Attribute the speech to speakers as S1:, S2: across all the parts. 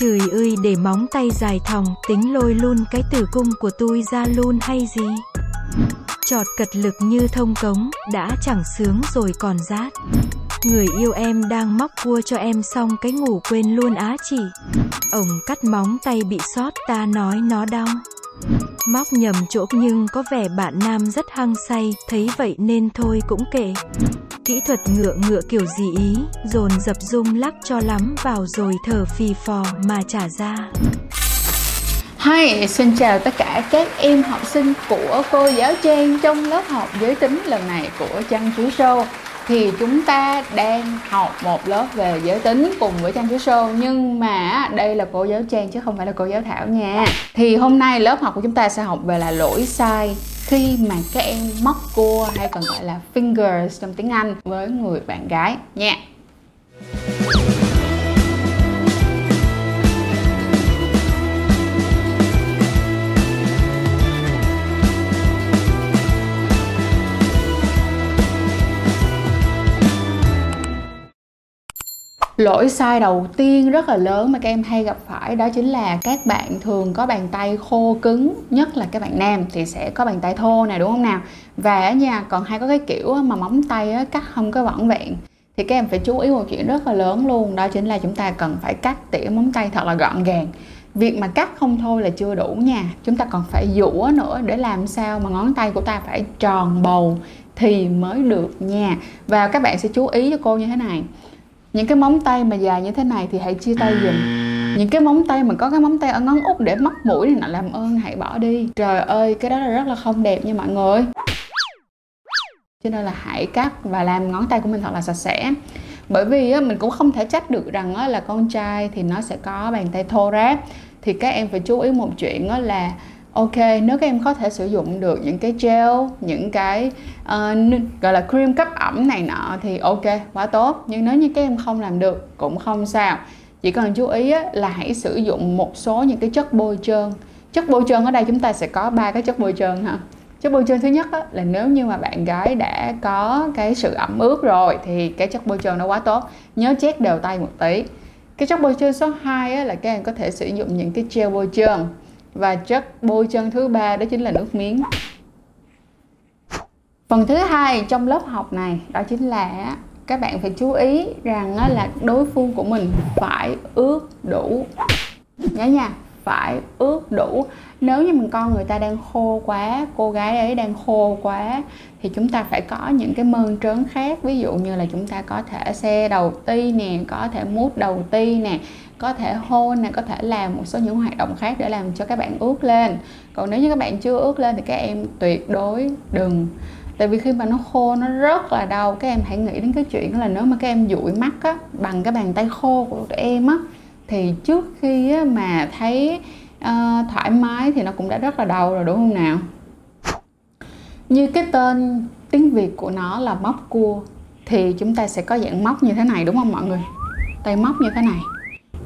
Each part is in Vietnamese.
S1: Trời ơi để móng tay dài thòng tính lôi luôn cái tử cung của tôi ra luôn hay gì? Chọt cật lực như thông cống, đã chẳng sướng rồi còn rát. Người yêu em đang móc cua cho em xong cái ngủ quên luôn á chị. Ổng cắt móng tay bị sót ta nói nó đau. Móc nhầm chỗ nhưng có vẻ bạn nam rất hăng say, thấy vậy nên thôi cũng kệ. Kỹ thuật ngựa ngựa kiểu gì ý, dồn dập rung lắc cho lắm vào rồi thở phì phò mà trả ra.
S2: Hi, xin chào tất cả các em học sinh của cô giáo Trang trong lớp học giới tính lần này của Trang Chú Show thì chúng ta đang học một lớp về giới tính cùng với Trang Chú Show nhưng mà đây là cô giáo Trang chứ không phải là cô giáo Thảo nha. Thì hôm nay lớp học của chúng ta sẽ học về là lỗi sai khi mà các em móc cua hay còn gọi là fingers trong tiếng Anh với người bạn gái nha. Lỗi sai đầu tiên rất là lớn mà các em hay gặp phải đó chính là các bạn thường có bàn tay khô cứng, nhất là các bạn nam thì sẽ có bàn tay thô này đúng không nào? Và ở nhà còn hay có cái kiểu mà móng tay cắt không có vỏn vẹn. Thì các em phải chú ý một chuyện rất là lớn luôn, đó chính là chúng ta cần phải cắt tỉa móng tay thật là gọn gàng. Việc mà cắt không thôi là chưa đủ nha. Chúng ta còn phải dũa nữa để làm sao mà ngón tay của ta phải tròn bầu thì mới được nha. Và các bạn sẽ chú ý cho cô như thế này những cái móng tay mà dài như thế này thì hãy chia tay dùm những cái móng tay mà có cái móng tay ở ngón út để mắc mũi thì nọ làm ơn hãy bỏ đi. Trời ơi cái đó là rất là không đẹp nha mọi người. Cho nên là hãy cắt và làm ngón tay của mình thật là sạch sẽ. Bởi vì á, mình cũng không thể trách được rằng á, là con trai thì nó sẽ có bàn tay thô ráp. Thì các em phải chú ý một chuyện á, là ok nếu các em có thể sử dụng được những cái gel những cái uh, gọi là cream cấp ẩm này nọ thì ok quá tốt. Nhưng nếu như các em không làm được cũng không sao. Chỉ cần chú ý á, là hãy sử dụng một số những cái chất bôi trơn. Chất bôi trơn ở đây chúng ta sẽ có ba cái chất bôi trơn ha. Chất bôi trơn thứ nhất á, là nếu như mà bạn gái đã có cái sự ẩm ướt rồi thì cái chất bôi trơn nó quá tốt. Nhớ chét đều tay một tí. Cái chất bôi trơn số 2 á, là các em có thể sử dụng những cái gel bôi trơn và chất bôi chân thứ ba đó chính là nước miếng. Phần thứ hai trong lớp học này đó chính là các bạn phải chú ý rằng là đối phương của mình phải ướt đủ. Nhớ nha phải ướt đủ. Nếu như mình con người ta đang khô quá, cô gái ấy đang khô quá, thì chúng ta phải có những cái mơn trớn khác. Ví dụ như là chúng ta có thể xe đầu ti nè, có thể mút đầu ti nè, có thể hôn nè, có thể làm một số những hoạt động khác để làm cho các bạn ướt lên. Còn nếu như các bạn chưa ướt lên thì các em tuyệt đối đừng. Tại vì khi mà nó khô, nó rất là đau. Các em hãy nghĩ đến cái chuyện là nếu mà các em dụi mắt á, bằng cái bàn tay khô của tụi em á thì trước khi mà thấy uh, thoải mái thì nó cũng đã rất là đau rồi đúng không nào? Như cái tên tiếng việt của nó là móc cua thì chúng ta sẽ có dạng móc như thế này đúng không mọi người? Tay móc như thế này.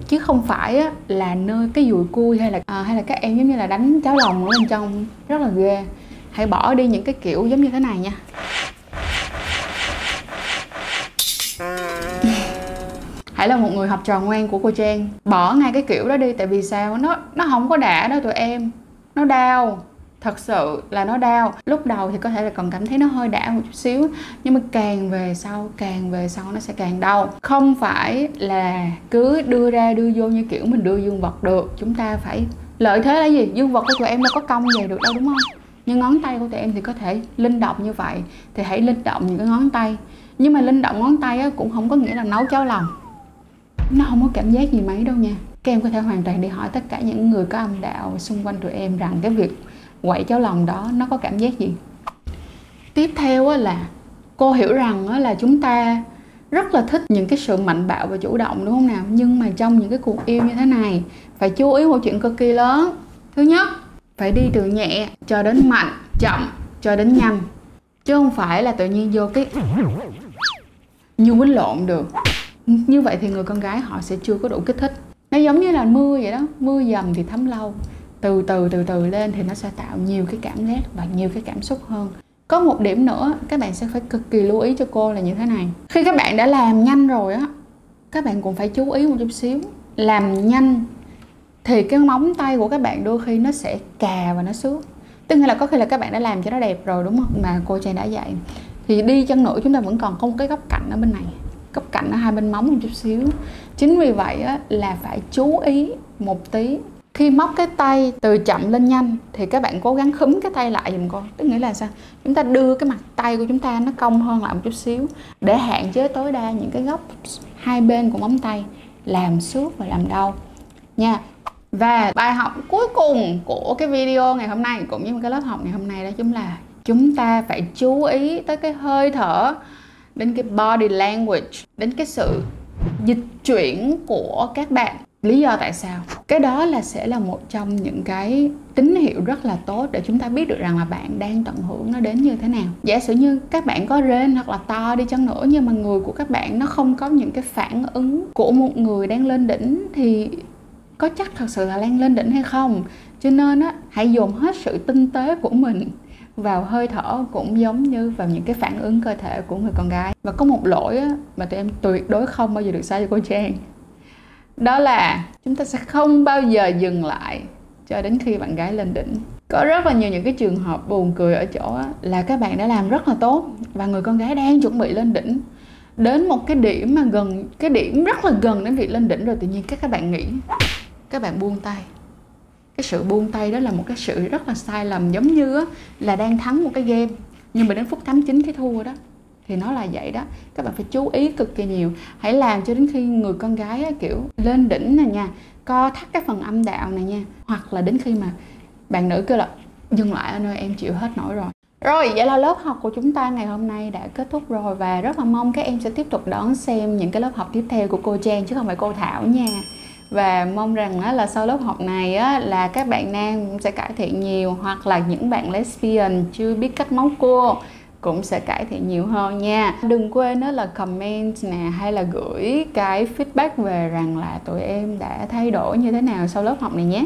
S2: Chứ không phải á, là nơi cái dùi cui hay là à, hay là các em giống như là đánh cháo lòng ở bên trong rất là ghê. Hãy bỏ đi những cái kiểu giống như thế này nha. Hãy là một người học trò ngoan của cô Trang. Bỏ ngay cái kiểu đó đi, tại vì sao? Nó nó không có đã đó tụi em. Nó đau. Thật sự là nó đau. Lúc đầu thì có thể là còn cảm thấy nó hơi đã một chút xíu, nhưng mà càng về sau, càng về sau nó sẽ càng đau. Không phải là cứ đưa ra, đưa vô như kiểu mình đưa dương vật được. Chúng ta phải, lợi thế là gì? Dương vật của tụi em đâu có cong về được đâu, đúng không? Nhưng ngón tay của tụi em thì có thể linh động như vậy, thì hãy linh động những cái ngón tay. Nhưng mà linh động ngón tay cũng không có nghĩa là nấu cháo lòng nó không có cảm giác gì mấy đâu nha. Các em có thể hoàn toàn đi hỏi tất cả những người có âm đạo xung quanh tụi em rằng cái việc quậy cháu lòng đó nó có cảm giác gì. Tiếp theo là cô hiểu rằng là chúng ta rất là thích những cái sự mạnh bạo và chủ động, đúng không nào? Nhưng mà trong những cái cuộc yêu như thế này, phải chú ý một chuyện cực kỳ lớn. Thứ nhất, phải đi từ nhẹ cho đến mạnh, chậm cho đến nhanh. Chứ không phải là tự nhiên vô cái như quýnh lộn được như vậy thì người con gái họ sẽ chưa có đủ kích thích. Nó giống như là mưa vậy đó, mưa dầm thì thấm lâu. Từ từ từ từ lên thì nó sẽ tạo nhiều cái cảm giác và nhiều cái cảm xúc hơn. Có một điểm nữa, các bạn sẽ phải cực kỳ lưu ý cho cô là như thế này. Khi các bạn đã làm nhanh rồi á, các bạn cũng phải chú ý một chút xíu. Làm nhanh thì cái móng tay của các bạn đôi khi nó sẽ cà và nó xước tức nghĩa là có khi là các bạn đã làm cho nó đẹp rồi, đúng không? Mà cô trang đã dạy. Thì đi chân nữa chúng ta vẫn còn có một cái góc cạnh ở bên này cấp cạnh ở hai bên móng một chút xíu. Chính vì vậy á, là phải chú ý một tí. Khi móc cái tay từ chậm lên nhanh thì các bạn cố gắng khúm cái tay lại dùm con. Tức nghĩa là sao? Chúng ta đưa cái mặt tay của chúng ta nó cong hơn lại một chút xíu để hạn chế tối đa những cái góc hai bên của móng tay làm xước và làm đau. Nha. Và bài học cuối cùng của cái video ngày hôm nay cũng như cái lớp học ngày hôm nay đó chính là chúng ta phải chú ý tới cái hơi thở đến cái body language đến cái sự dịch chuyển của các bạn, lý do tại sao? Cái đó là sẽ là một trong những cái tín hiệu rất là tốt để chúng ta biết được rằng là bạn đang tận hưởng nó đến như thế nào. Giả sử như các bạn có rên hoặc là to đi chăng nữa, nhưng mà người của các bạn nó không có những cái phản ứng của một người đang lên đỉnh, thì có chắc thật sự là đang lên đỉnh hay không? Cho nên á, hãy dồn hết sự tinh tế của mình vào hơi thở cũng giống như vào những cái phản ứng cơ thể của người con gái. Và có một lỗi á, mà tụi em tuyệt đối không bao giờ được sai cho cô Trang. Đó là chúng ta sẽ không bao giờ dừng lại cho đến khi bạn gái lên đỉnh. Có rất là nhiều những cái trường hợp buồn cười ở chỗ là các bạn đã làm rất là tốt và người con gái đang chuẩn bị lên đỉnh. Đến một cái điểm mà gần cái điểm rất là gần đến việc lên đỉnh rồi tự nhiên các các bạn nghĩ các bạn buông tay cái sự buông tay đó là một cái sự rất là sai lầm giống như là đang thắng một cái game. Nhưng mà đến phút thắng chính cái thua đó thì nó là vậy đó. Các bạn phải chú ý cực kỳ nhiều. Hãy làm cho đến khi người con gái á, kiểu lên đỉnh này nha co thắt cái phần âm đạo này nha. Hoặc là đến khi mà bạn nữ kêu là dừng lại anh ơi em chịu hết nổi rồi. Rồi vậy là lớp học của chúng ta ngày hôm nay đã kết thúc rồi và rất là mong các em sẽ tiếp tục đón xem những cái lớp học tiếp theo của cô Trang chứ không phải cô Thảo nha và mong rằng á, là sau lớp học này á, là các bạn nam cũng sẽ cải thiện nhiều hoặc là những bạn lesbian chưa biết cách móc cua cũng sẽ cải thiện nhiều hơn nha. Đừng quên đó là comment nè hay là gửi cái feedback về rằng là tụi em đã thay đổi như thế nào sau lớp học này nhé.